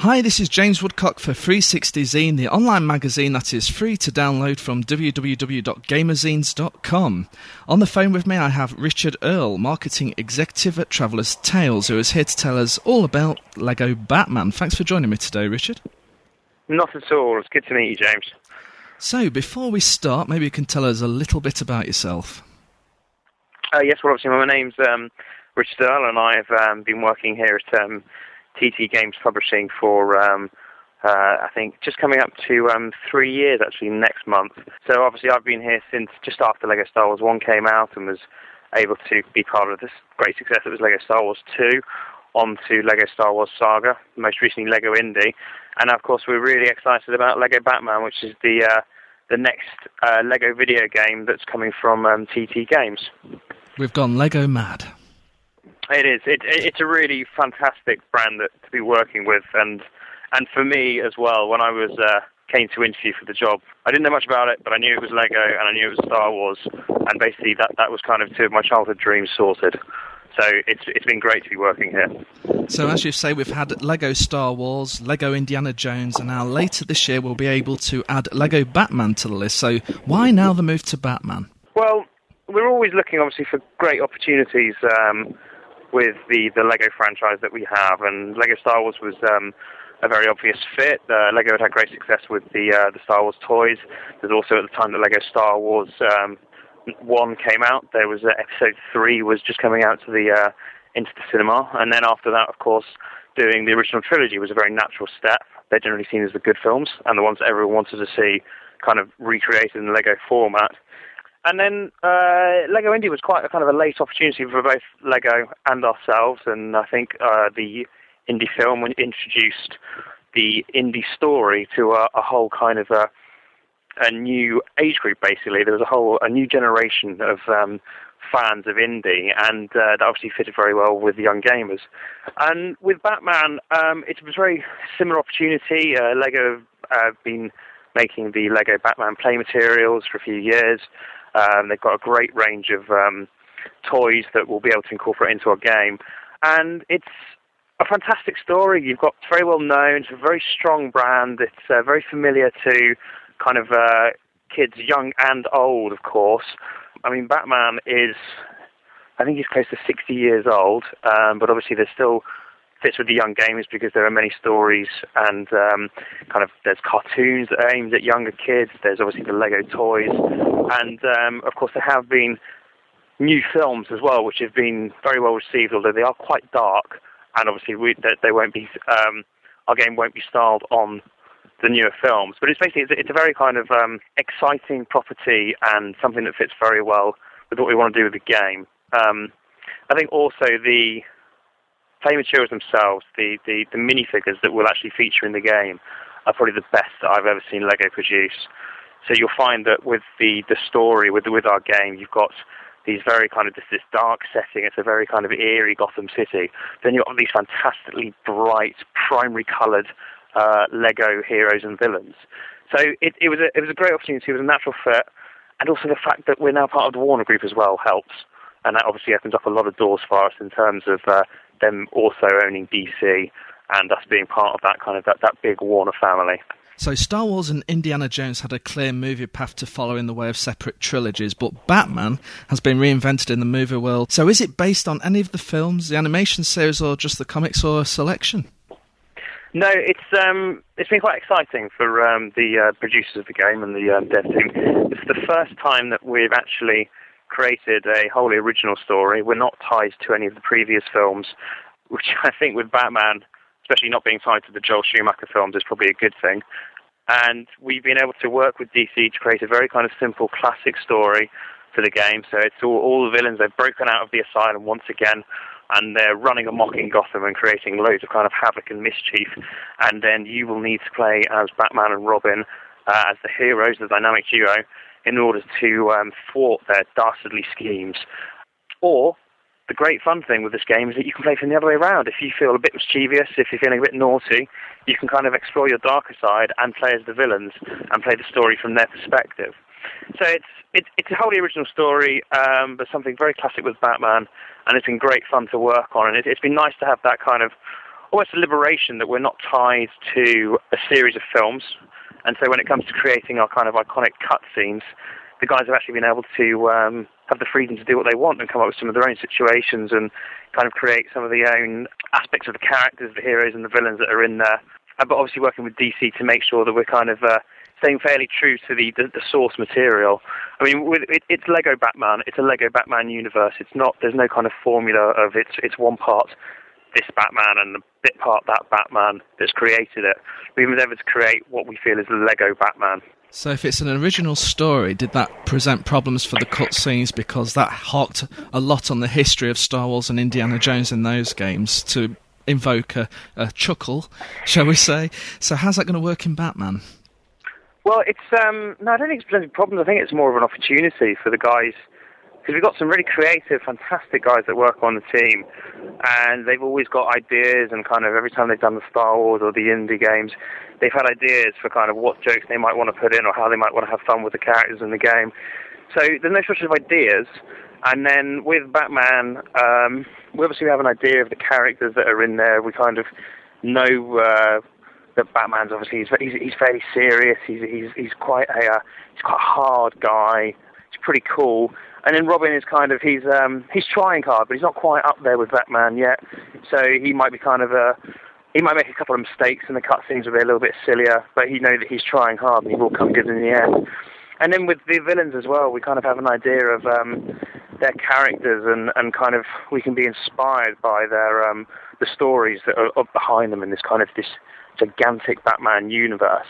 Hi, this is James Woodcock for 360 Zine, the online magazine that is free to download from www.gamerzines.com. On the phone with me, I have Richard Earle, marketing executive at Traveller's Tales, who is here to tell us all about Lego Batman. Thanks for joining me today, Richard. Not at all. It's good to meet you, James. So, before we start, maybe you can tell us a little bit about yourself. Uh, yes, well, obviously, my name's um, Richard Earle, and I've um, been working here at um, TT Games Publishing for, um, uh, I think, just coming up to um, three years actually next month. So obviously, I've been here since just after Lego Star Wars 1 came out and was able to be part of this great success that was Lego Star Wars 2 on to Lego Star Wars Saga, most recently Lego Indy. And of course, we're really excited about Lego Batman, which is the uh, the next uh, Lego video game that's coming from um, TT Games. We've gone Lego mad. It is. It, it's a really fantastic brand that, to be working with, and and for me as well. When I was uh, came to interview for the job, I didn't know much about it, but I knew it was Lego and I knew it was Star Wars, and basically that that was kind of two of my childhood dreams sorted. So it's it's been great to be working here. So as you say, we've had Lego Star Wars, Lego Indiana Jones, and now later this year we'll be able to add Lego Batman to the list. So why now the move to Batman? Well, we're always looking obviously for great opportunities. Um, with the, the Lego franchise that we have, and Lego Star Wars was um, a very obvious fit. Uh, Lego had had great success with the uh, the Star Wars toys. There's also at the time that Lego Star Wars um, one came out, there was uh, Episode three was just coming out to the uh, into the cinema, and then after that, of course, doing the original trilogy was a very natural step. They're generally seen as the good films and the ones that everyone wanted to see, kind of recreated in the Lego format. And then uh, Lego Indy was quite a kind of a late opportunity for both Lego and ourselves, and I think uh, the Indy film introduced the Indy story to a, a whole kind of a, a, new age group. Basically, there was a whole a new generation of um, fans of Indy, and uh, that obviously fitted very well with the young gamers. And with Batman, um, it was a very similar opportunity. Uh, Lego have been making the Lego Batman play materials for a few years. Um, they've got a great range of um, toys that we'll be able to incorporate into our game, and it's a fantastic story. You've got very well known, it's a very strong brand. It's uh, very familiar to kind of uh, kids, young and old, of course. I mean, Batman is, I think he's close to 60 years old, um, but obviously there's still fits with the young gamers because there are many stories and um, kind of there's cartoons aimed at younger kids. There's obviously the Lego toys, and um, of course there have been new films as well, which have been very well received, although they are quite dark. And obviously we, they, they won't be um, our game won't be styled on the newer films. But it's basically it's, it's a very kind of um, exciting property and something that fits very well with what we want to do with the game. Um, I think also the play materials themselves, the, the, the minifigures that will actually feature in the game, are probably the best that I've ever seen Lego produce. So you'll find that with the, the story, with, with our game, you've got these very kind of this, this dark setting. It's a very kind of eerie Gotham City. Then you've got these fantastically bright, primary coloured uh, Lego heroes and villains. So it, it was a it was a great opportunity. It was a natural fit, and also the fact that we're now part of the Warner Group as well helps, and that obviously opens up a lot of doors for us in terms of uh, them also owning DC and us being part of that kind of that, that big Warner family. So Star Wars and Indiana Jones had a clear movie path to follow in the way of separate trilogies, but Batman has been reinvented in the movie world. So is it based on any of the films, the animation series, or just the comics, or a selection? No, it's um, it's been quite exciting for um, the uh, producers of the game and the uh, dev team. It's the first time that we've actually created a wholly original story. We're not tied to any of the previous films, which I think with Batman, especially not being tied to the Joel Schumacher films, is probably a good thing. And we've been able to work with DC to create a very kind of simple classic story for the game. So it's all, all the villains, they've broken out of the asylum once again and they're running amok in Gotham and creating loads of kind of havoc and mischief. And then you will need to play as Batman and Robin uh, as the heroes, the dynamic duo, in order to um, thwart their dastardly schemes. Or the great fun thing with this game is that you can play from the other way around. If you feel a bit mischievous, if you're feeling a bit naughty, you can kind of explore your darker side and play as the villains and play the story from their perspective. So it's it's, it's a wholly original story, um, but something very classic with Batman, and it's been great fun to work on. And it, it's been nice to have that kind of almost a liberation that we're not tied to a series of films. And so when it comes to creating our kind of iconic cutscenes, the guys have actually been able to um, have the freedom to do what they want and come up with some of their own situations and kind of create some of the own aspects of the characters, the heroes and the villains that are in there. Uh, but obviously working with DC to make sure that we're kind of uh, staying fairly true to the, the, the source material. I mean, with, it, it's Lego Batman. It's a Lego Batman universe. It's not. There's no kind of formula of it's it's one part this Batman and the bit part that Batman that's created it. We've endeavoured to create what we feel is the Lego Batman. So, if it's an original story, did that present problems for the cutscenes because that harked a lot on the history of Star Wars and Indiana Jones in those games to invoke a, a chuckle, shall we say? So, how's that going to work in Batman? Well, it's um, no, I don't think it's presenting problems. I think it's more of an opportunity for the guys because we've got some really creative, fantastic guys that work on the team, and they've always got ideas. And kind of every time they've done the Star Wars or the Indy games, they've had ideas for kind of what jokes they might want to put in or how they might want to have fun with the characters in the game. So there's no shortage of ideas. And then with Batman, um, we obviously have an idea of the characters that are in there. We kind of know uh, that Batman's obviously he's, he's, he's fairly serious. He's he's he's quite a uh, he's quite a hard guy. He's pretty cool. And then Robin is kind of he's um he's trying hard, but he's not quite up there with Batman yet. So he might be kind of a he might make a couple of mistakes and the cutscenes will be a little bit sillier, but he knows that he's trying hard and he will come good in the end. And then with the villains as well, we kind of have an idea of um, their characters and, and kind of we can be inspired by their um, the stories that are, behind them in this kind of this gigantic Batman universe.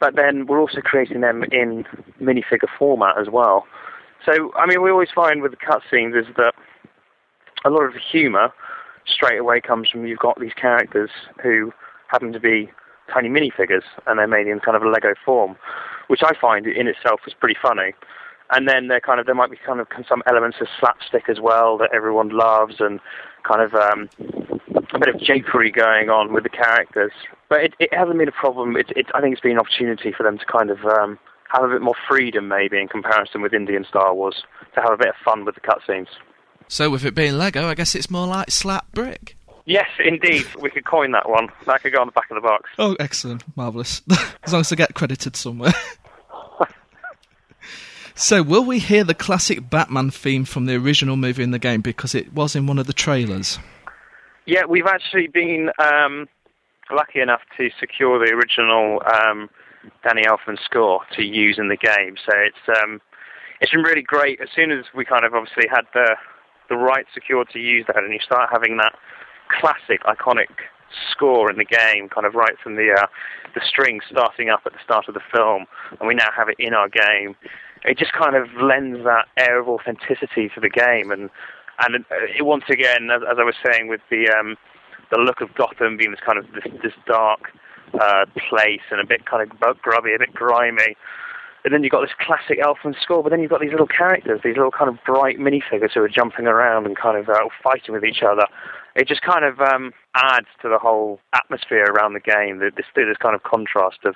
But then we're also creating them in minifigure format as well. So, I mean, we always find with the cutscenes is that a lot of the humour straight away comes from you've got these characters who happen to be tiny minifigures and they're made in kind of a Lego form, which I find in itself is pretty funny. And then there kind of there might be kind of some elements of slapstick as well that everyone loves and kind of um, a bit of japery going on with the characters. But it, it hasn't been a problem. It, it, I think it's been an opportunity for them to kind of um, have a bit more freedom, maybe, in comparison with Indian Star Wars, to have a bit of fun with the cutscenes. So, with it being Lego, I guess it's more like slap brick. Yes, indeed. We could coin that one. That could go on the back of the box. Oh, excellent. Marvellous. as long as I get credited somewhere. so, will we hear the classic Batman theme from the original movie in the game? Because it was in one of the trailers. Yeah, we've actually been um, lucky enough to secure the original um, Danny Elfman score to use in the game. So it's um, it's been really great. As soon as we kind of obviously had the the right secured to use that, and you start having that classic, iconic score in the game, kind of right from the uh, the string starting up at the start of the film, and we now have it in our game. It just kind of lends that air of authenticity to the game, and and it, once again, as, as I was saying, with the um, the look of Gotham being this kind of this, this dark uh, place and a bit kind of grubby, a bit grimy. And then you've got this classic Elfman score, but then you've got these little characters, these little kind of bright minifigures who are jumping around and kind of uh, fighting with each other. It just kind of um, adds to the whole atmosphere around the game. This, this kind of contrast of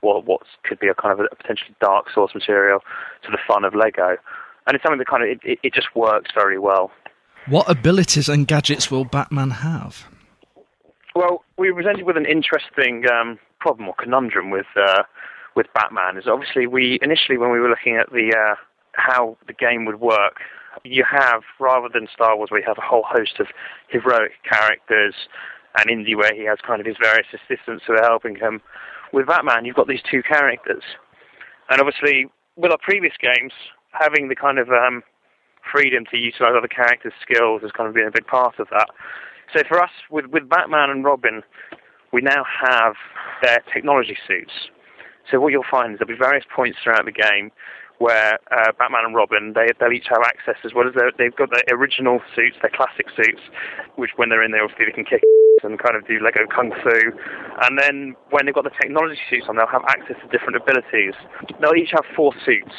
what what could be a kind of a potentially dark source material to the fun of Lego, and it's something that kind of it, it just works very well. What abilities and gadgets will Batman have? Well, we were presented with an interesting um, problem or conundrum with uh, with Batman. Is obviously we initially when we were looking at the uh, how the game would work, you have rather than Star Wars, where you have a whole host of heroic characters, and Indy where he has kind of his various assistants who are helping him. With Batman, you've got these two characters, and obviously with our previous games, having the kind of um, freedom to utilize other characters' skills has kind of been a big part of that. So for us, with, with Batman and Robin, we now have their technology suits. So what you'll find is there'll be various points throughout the game where uh, Batman and Robin, they, they'll each have access as well as they've got their original suits, their classic suits, which when they're in there, obviously they can kick and kind of do Lego Kung Fu. And then when they've got the technology suits on, they'll have access to different abilities. They'll each have four suits,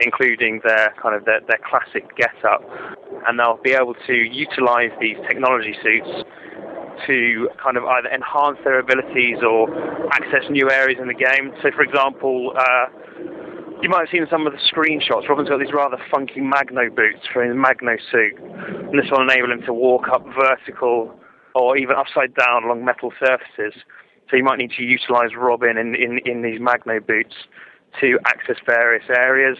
including their kind of their, their classic get-up, and they'll be able to utilize these technology suits to kind of either enhance their abilities or access new areas in the game. So, for example, uh, you might have seen some of the screenshots. Robin's got these rather funky Magno boots for his Magno suit, and this will enable him to walk up vertical or even upside down along metal surfaces. So you might need to utilize Robin in, in, in these Magno boots to access various areas.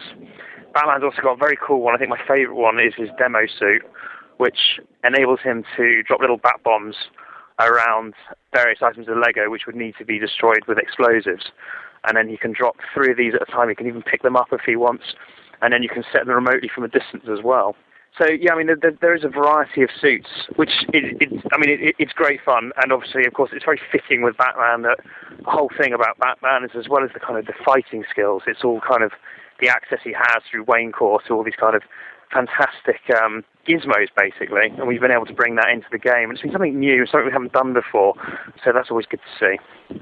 Batman's also got a very cool one. I think my favorite one is his demo suit, which enables him to drop little bat bombs around various items of Lego which would need to be destroyed with explosives. And then he can drop three of these at a time. He can even pick them up if he wants. And then you can set them remotely from a distance as well. So yeah, I mean, there, there is a variety of suits, which is, I mean, it, it's great fun, and obviously, of course, it's very fitting with Batman. That the whole thing about Batman is, as well as the kind of the fighting skills, it's all kind of the access he has through Wayne Corps to all these kind of fantastic um, gizmos, basically, and we've been able to bring that into the game. It's been something new, something we haven't done before, so that's always good to see.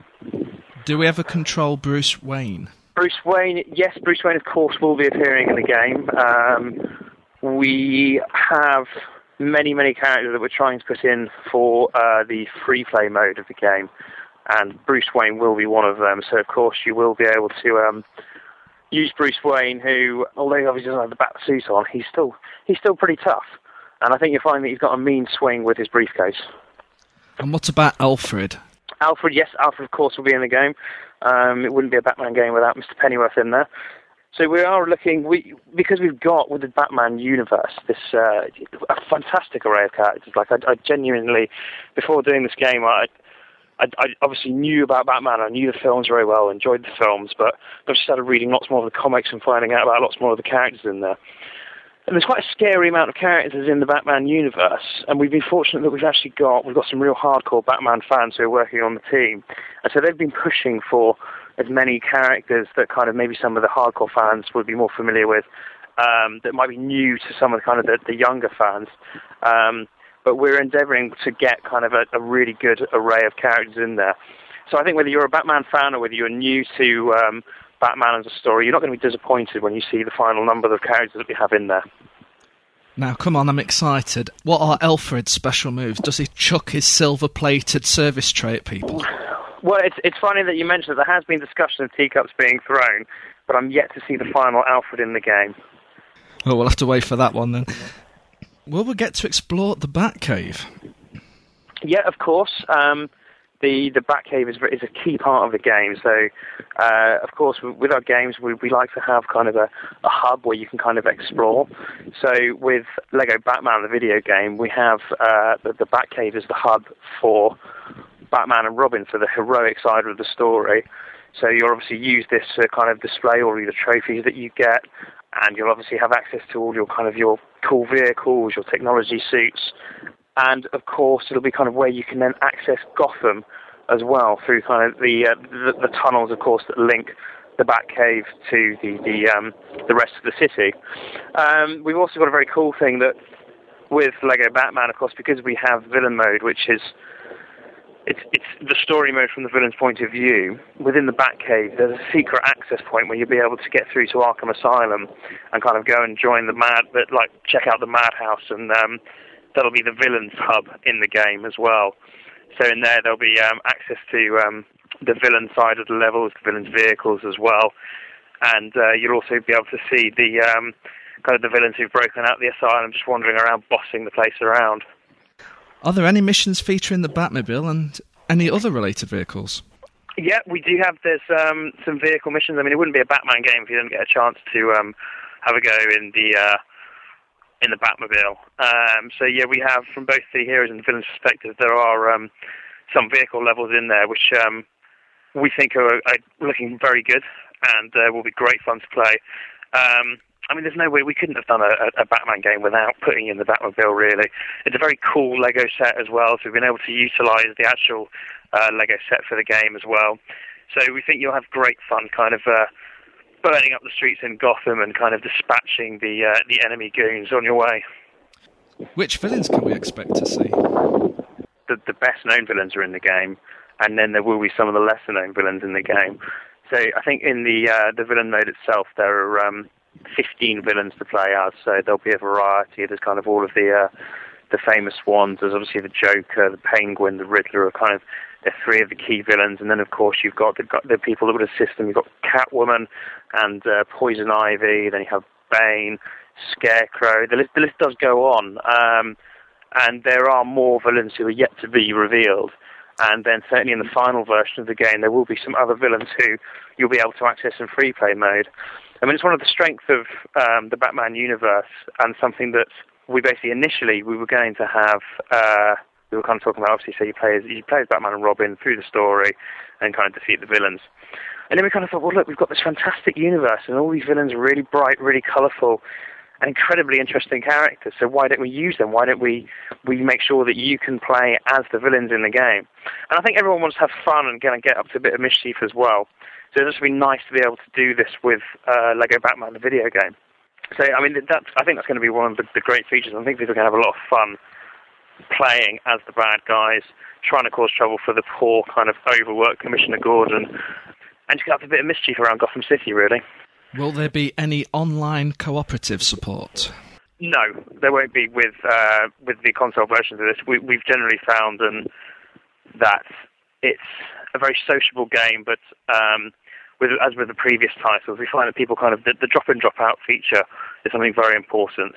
Do we ever control Bruce Wayne? Bruce Wayne, yes, Bruce Wayne, of course, will be appearing in the game. Um, we have many, many characters that we're trying to put in for uh, the free play mode of the game, and Bruce Wayne will be one of them. So, of course, you will be able to um, use Bruce Wayne, who, although he obviously doesn't have the bat suit on, he's still he's still pretty tough. And I think you'll find that he's got a mean swing with his briefcase. And what about Alfred? Alfred, yes, Alfred, of course, will be in the game. Um, it wouldn't be a Batman game without Mr. Pennyworth in there. So we are looking, we because we've got with the Batman universe this uh, a fantastic array of characters. Like I, I genuinely, before doing this game, I, I, I, obviously knew about Batman. I knew the films very well, enjoyed the films, but I just started reading lots more of the comics and finding out about lots more of the characters in there. And there's quite a scary amount of characters in the Batman universe, and we've been fortunate that we've actually got we've got some real hardcore Batman fans who are working on the team, and so they've been pushing for as many characters that kind of maybe some of the hardcore fans would be more familiar with, um, that might be new to some of the kind of the, the younger fans. Um, but we're endeavouring to get kind of a, a, really good array of characters in there. So I think whether you're a Batman fan or whether you're new to um, Batman as a story, you're not going to be disappointed when you see the final number of characters that we have in there. Now, come on, I'm excited. What are Alfred's special moves? Does he chuck his silver plated service tray at people? Well, it's it's funny that you mentioned that there has been discussion of teacups being thrown, but I'm yet to see the final Alfred in the game. Well, we'll have to wait for that one then. Will we get to explore the Batcave? Yeah, of course. Um, the the Batcave is is a key part of the game. So, uh, of course, with our games, we, we like to have kind of a, a hub where you can kind of explore. So, with Lego Batman, the video game, we have uh, the, the Batcave is the hub for Batman and Robin for the heroic side of the story. So you'll obviously use this to kind of display all the trophies that you get, and you'll obviously have access to all your kind of your cool vehicles, your technology suits, and of course it'll be kind of where you can then access Gotham as well through kind of the uh, the, the, tunnels, of course, that link the Batcave to the the um, the rest of the city. Um, we've also got a very cool thing that with Lego Batman, of course, because we have villain mode, which is it's it's the story mode from the villain's point of view. Within the Batcave, there's a secret access point where you'll be able to get through to Arkham Asylum and kind of go and join the mad, but like check out the madhouse, and um, that'll be the villain's hub in the game as well. So in there, there'll be um, access to um, the villain side of the levels, the villain's vehicles as well, and uh, you'll also be able to see the um, kind of the villains who've broken out of the asylum, just wandering around, bossing the place around. Are there any missions featuring the Batmobile and any other related vehicles? Yeah, we do have. Um, some vehicle missions. I mean, it wouldn't be a Batman game if you didn't get a chance to um, have a go in the uh, in the Batmobile. Um, so yeah, we have from both the heroes and the villains' perspective. There are um, some vehicle levels in there which um, we think are, are, looking very good and uh, will be great fun to play. Um, I mean, there's no way we couldn't have done a, a, Batman game without putting in the Batmobile. Really, it's a very cool Lego set as well. So we've been able to utilise the actual uh, Lego set for the game as well. So we think you'll have great fun, kind of uh, burning up the streets in Gotham and kind of dispatching the uh, the enemy goons on your way. Which villains can we expect to see? The the best known villains are in the game, and then there will be some of the lesser known villains in the game. So I think in the uh, the villain mode itself, there are um, 15 villains to play as, so there'll be a variety. There's kind of all of the uh, the famous ones. There's obviously the Joker, the Penguin, the Riddler are kind of they're three of the key villains, and then of course you've got the, the people that would assist them. You've got Catwoman and uh, Poison Ivy. Then you have Bane, Scarecrow. The list the list does go on. Um, and there are more villains who are yet to be revealed. And then certainly in the final version of the game, there will be some other villains who you'll be able to access in free play mode. I mean, it's one of the strengths of um, the Batman universe, and something that we basically initially we were going to have. Uh, we were kind of talking about obviously, so you play as you play as Batman and Robin through the story, and kind of defeat the villains. And then we kind of thought, well, look, we've got this fantastic universe, and all these villains are really bright, really colourful, and incredibly interesting characters. So why don't we use them? Why don't we we make sure that you can play as the villains in the game? And I think everyone wants to have fun and get and get up to a bit of mischief as well. So it's just be nice to be able to do this with uh, Lego Batman, the video game. So I mean, that's I think that's going to be one of the, the great features. I think people are going to have a lot of fun playing as the bad guys, trying to cause trouble for the poor kind of overworked Commissioner Gordon, and just get up to a bit of mischief around Gotham City, really. Will there be any online cooperative support? No, there won't be with uh, with the console versions of this. We, have generally found um, that it's a very sociable game, but um, with, as with the previous titles, we find that people kind of the, the drop in drop out feature is something very important,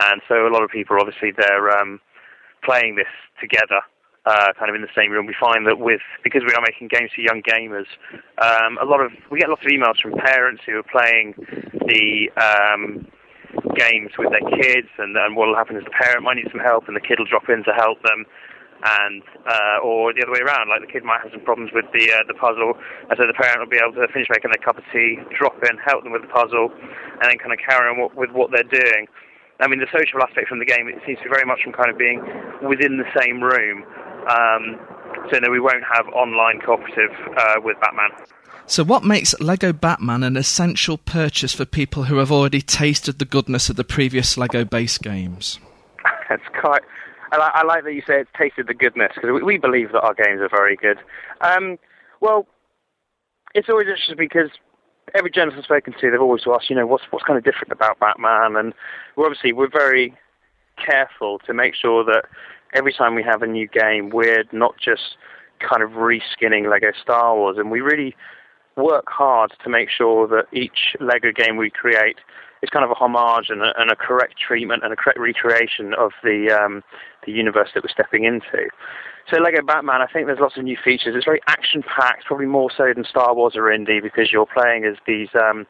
and so a lot of people obviously they're um, playing this together uh, kind of in the same room. We find that with because we are making games for young gamers, um, a lot of we get lots of emails from parents who are playing the um, games with their kids, and, and what will happen is the parent might need some help, and the kid will drop in to help them. And uh, or the other way around, like the kid might have some problems with the uh, the puzzle, and so the parent will be able to finish making their cup of tea, drop in, help them with the puzzle, and then kind of carry on with what they're doing. I mean, the social aspect from the game, it seems to be very much from kind of being within the same room um, so no, we won't have online cooperative uh, with Batman. So, what makes Lego Batman an essential purchase for people who have already tasted the goodness of the previous Lego base games? That's quite. I, li- I, like that you say it's tasted the goodness because we, we, believe that our games are very good. Um, well, it's always interesting because every journalist I've spoken to, they've always asked, you know, what's what's kind of different about Batman, and we're obviously we're very careful to make sure that every time we have a new game, we're not just kind of reskinning Lego Star Wars, and we really work hard to make sure that each Lego game we create is kind of a homage and a, and a correct treatment and a correct recreation of the um, the universe that we're stepping into. So Lego Batman, I think there's lots of new features. It's very action packed, probably more so than Star Wars or Indy, because you're playing as these. Um,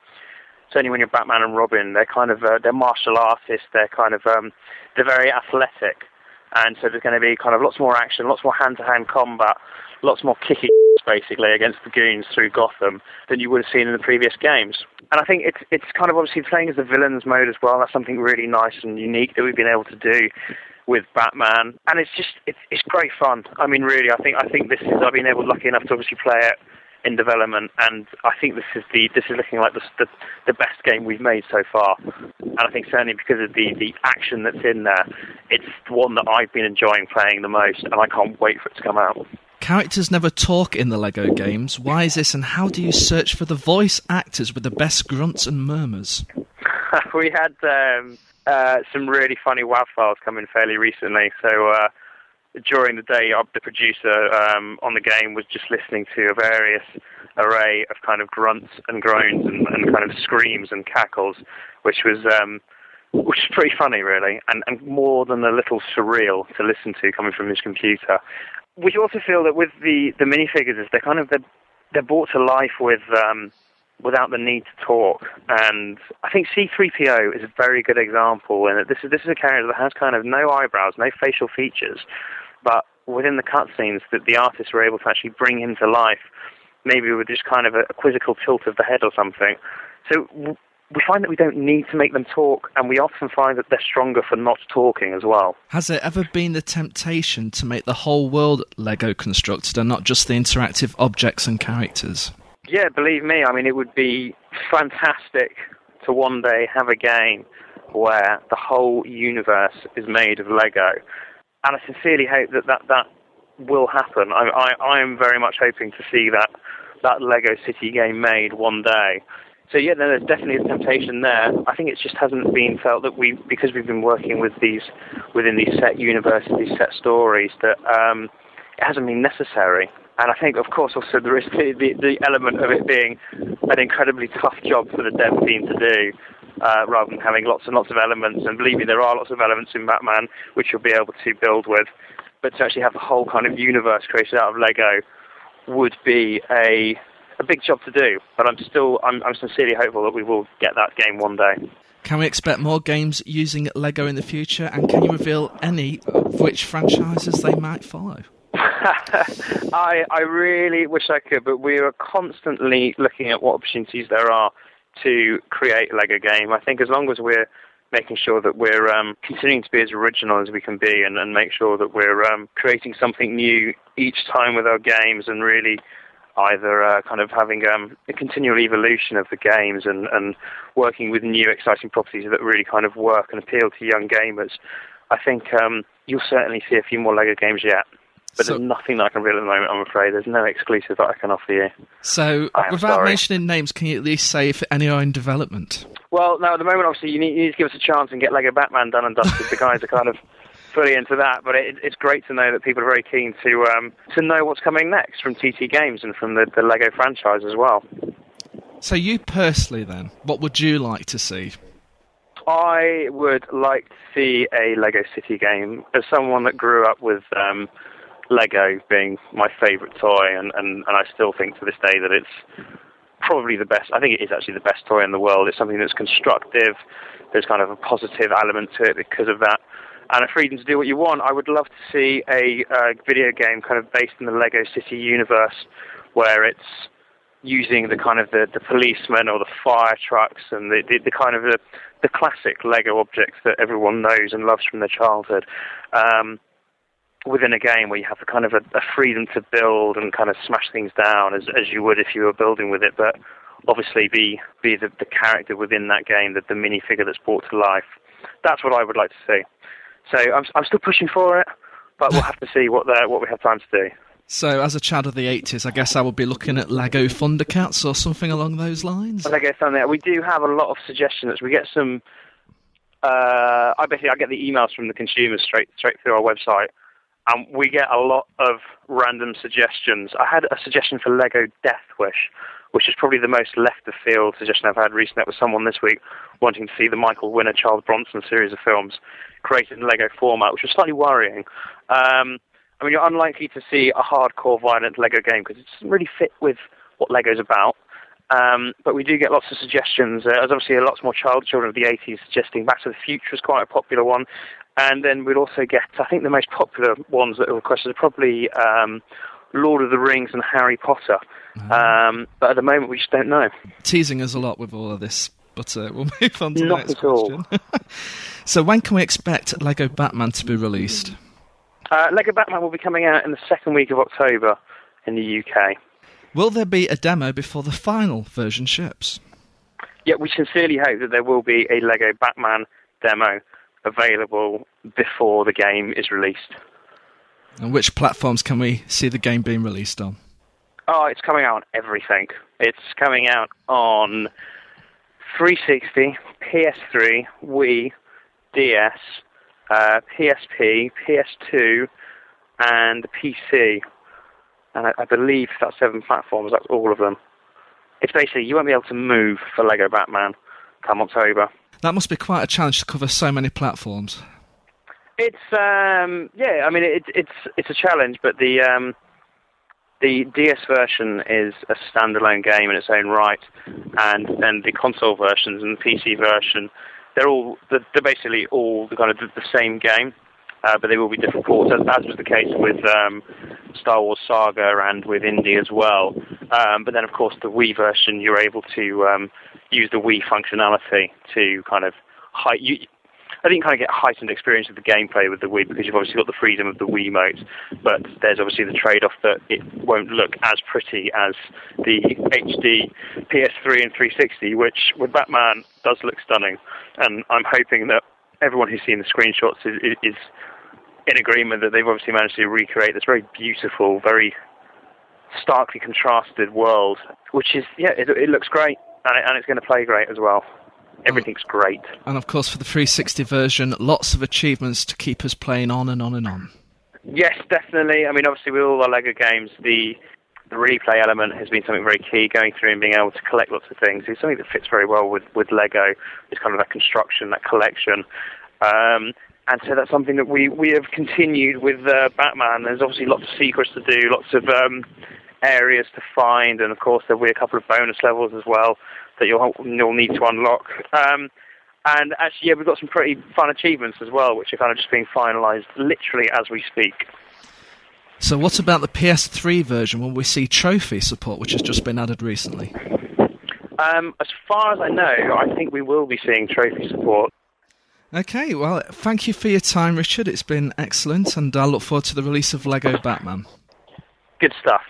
certainly, when you're Batman and Robin, they're kind of uh, they're martial artists. They're kind of um, they're very athletic and so there's going to be kind of lots more action, lots more hand-to-hand combat, lots more kicking basically against the goons through Gotham than you would have seen in the previous games. And I think it's it's kind of obviously playing as the villains mode as well. That's something really nice and unique that we've been able to do with Batman, and it's just it's it's great fun. I mean, really, I think I think this is I've been able lucky enough to obviously play it in development, and I think this is the this is looking like the, the, the best game we've made so far. And I think certainly because of the the action that's in there, it's the one that I've been enjoying playing the most, and I can't wait for it to come out. Characters never talk in the Lego games. Why is this, and how do you search for the voice actors with the best grunts and murmurs? we had um, uh, some really funny WAV files come in fairly recently, so. Uh, during the day, uh, the producer um, on the game was just listening to a various array of kind of grunts and groans and, and kind of screams and cackles, which was um, which is pretty funny, really, and, and more than a little surreal to listen to coming from his computer. We also feel that with the the minifigures, they're kind of they're, they're brought to life with. Um, without the need to talk. And I think C3PO is a very good example. And this is this is a character that has kind of no eyebrows, no facial features, but within the cutscenes, that the artists were able to actually bring him to life, maybe with just kind of a, a quizzical tilt of the head or something. So w- we find that we don't need to make them talk, and we often find that they're stronger for not talking as well. Has there ever been the temptation to make the whole world Lego constructed and not just the interactive objects and characters? Yeah, believe me, I mean, it would be fantastic to one day have a game where the whole universe is made of Lego and I sincerely hope that that, that will happen. I, I, I am very much hoping to see that that Lego City game made one day. So yeah, there's definitely a temptation there. I think it just hasn't been felt that we, because we've been working with these within these set universes, these set stories, that um, it hasn't been necessary. And I think, of course, also there is the, the, the element of it being an incredibly tough job for the dev team to do uh, rather than having lots and lots of elements. And believe me, there are lots of elements in Batman which you'll be able to build with. But to actually have the whole kind of universe created out of Lego would be a a big job to do. But I'm still I'm, I'm sincerely hopeful that we will get that game one day. Can we expect more games using Lego in the future? And can you reveal any of which franchises they might follow? I I really wish I could, but we are constantly looking at what opportunities there are to create a Lego game. I think as long as we're making sure that we're um, continuing to be as original as we can be and, and make sure that we're um, creating something new each time with our games and really either uh, kind of having um, a continual evolution of the games and, and working with new exciting properties that really kind of work and appeal to young gamers. I think um, you'll certainly see a few more Lego games yet. But so, there's nothing that I can reveal at the moment, I'm afraid. There's no exclusive that I can offer you. So, without sorry. mentioning names, can you at least say if any are in development? Well, no, at the moment, obviously, you need, you need to give us a chance and get Lego Batman done and dusted. the guys are kind of fully into that. But it, it's great to know that people are very keen to um, to know what's coming next from TT Games and from the, the Lego franchise as well. So, you personally, then, what would you like to see? I would like to see a Lego City game. As someone that grew up with um, Lego being my favourite toy, and, and, and I still think to this day that it's probably the best. I think it is actually the best toy in the world. It's something that's constructive. There's kind of a positive element to it because of that and a freedom to do what you want. I would love to see a uh, video game kind of based in the Lego City universe where it's using the kind of the, the policemen or the fire trucks and the, the, the kind of the, the classic Lego objects that everyone knows and loves from their childhood. Um, within a game where you have the kind of a, a freedom to build and kind of smash things down as, as you would if you were building with it, but obviously be be the, the character within that game, the, the minifigure that's brought to life. That's what I would like to see. So I'm, I'm still pushing for it, but we'll have to see what the, what we have time to do. So, as a child of the 80s, I guess I would be looking at Lego Thundercats or something along those lines. Lego Thundercats. We do have a lot of suggestions. We get some. Uh, I basically I get the emails from the consumers straight straight through our website, and we get a lot of random suggestions. I had a suggestion for Lego Death Wish, which is probably the most left of field suggestion I've had recently. That was someone this week wanting to see the Michael Winner Charles Bronson series of films created in Lego format, which was slightly worrying. Um, I mean, you're unlikely to see a hardcore violent Lego game because it doesn't really fit with what Lego's about. Um, but we do get lots of suggestions. Uh, there's obviously lots more child children of the 80s suggesting Back to the Future is quite a popular one. And then we'd also get, I think the most popular ones that are requested are probably um, Lord of the Rings and Harry Potter. Mm-hmm. Um, but at the moment, we just don't know. Teasing us a lot with all of this, but uh, we'll move on to Not the next question. so, when can we expect Lego Batman to be released? Uh, Lego Batman will be coming out in the second week of October in the UK. Will there be a demo before the final version ships? Yeah, we sincerely hope that there will be a Lego Batman demo available before the game is released. And which platforms can we see the game being released on? Oh, it's coming out on everything. It's coming out on 360, PS3, Wii, DS, uh, PSP, PS2, and PC. And I, I believe that's seven platforms. That's all of them. It's basically you won't be able to move for Lego Batman come October. That must be quite a challenge to cover so many platforms. It's um, yeah, I mean it, it's it's a challenge, but the um, the DS version is a standalone game in its own right, and then the console versions and the PC version, they're all they're basically all the kind of the same game, uh, but they will be different ports, as, as was the case with um, Star Wars Saga and with Indy as well. Um, but then, of course, the Wii version, you're able to um, use the Wii functionality to kind of hide. You, I think kind of get heightened experience of the gameplay with the Wii because you've obviously got the freedom of the Wiimote, but there's obviously the trade-off that it won't look as pretty as the HD PS3 and 360, which with Batman does look stunning, and I'm hoping that everyone who's seen the screenshots is, is in agreement that they've obviously managed to recreate this very beautiful, very starkly contrasted world, which is yeah, it, it looks great and, it, and it's going to play great as well. Everything's great. And of course, for the 360 version, lots of achievements to keep us playing on and on and on. Yes, definitely. I mean, obviously, with all the Lego games, the the replay element has been something very key. Going through and being able to collect lots of things is something that fits very well with with Lego. It's kind of that construction, that collection. Um, and so that's something that we, we have continued with uh, Batman. There's obviously lots of secrets to do, lots of um, areas to find, and of course there'll be a couple of bonus levels as well that you'll you'll need to unlock. Um, and actually, yeah, we've got some pretty fun achievements as well, which are kind of just being finalised literally as we speak. So, what about the PS3 version? Will we see trophy support, which has just been added recently? Um, as far as I know, I think we will be seeing trophy support. Okay, well, thank you for your time, Richard. It's been excellent, and I look forward to the release of Lego Batman. Good stuff.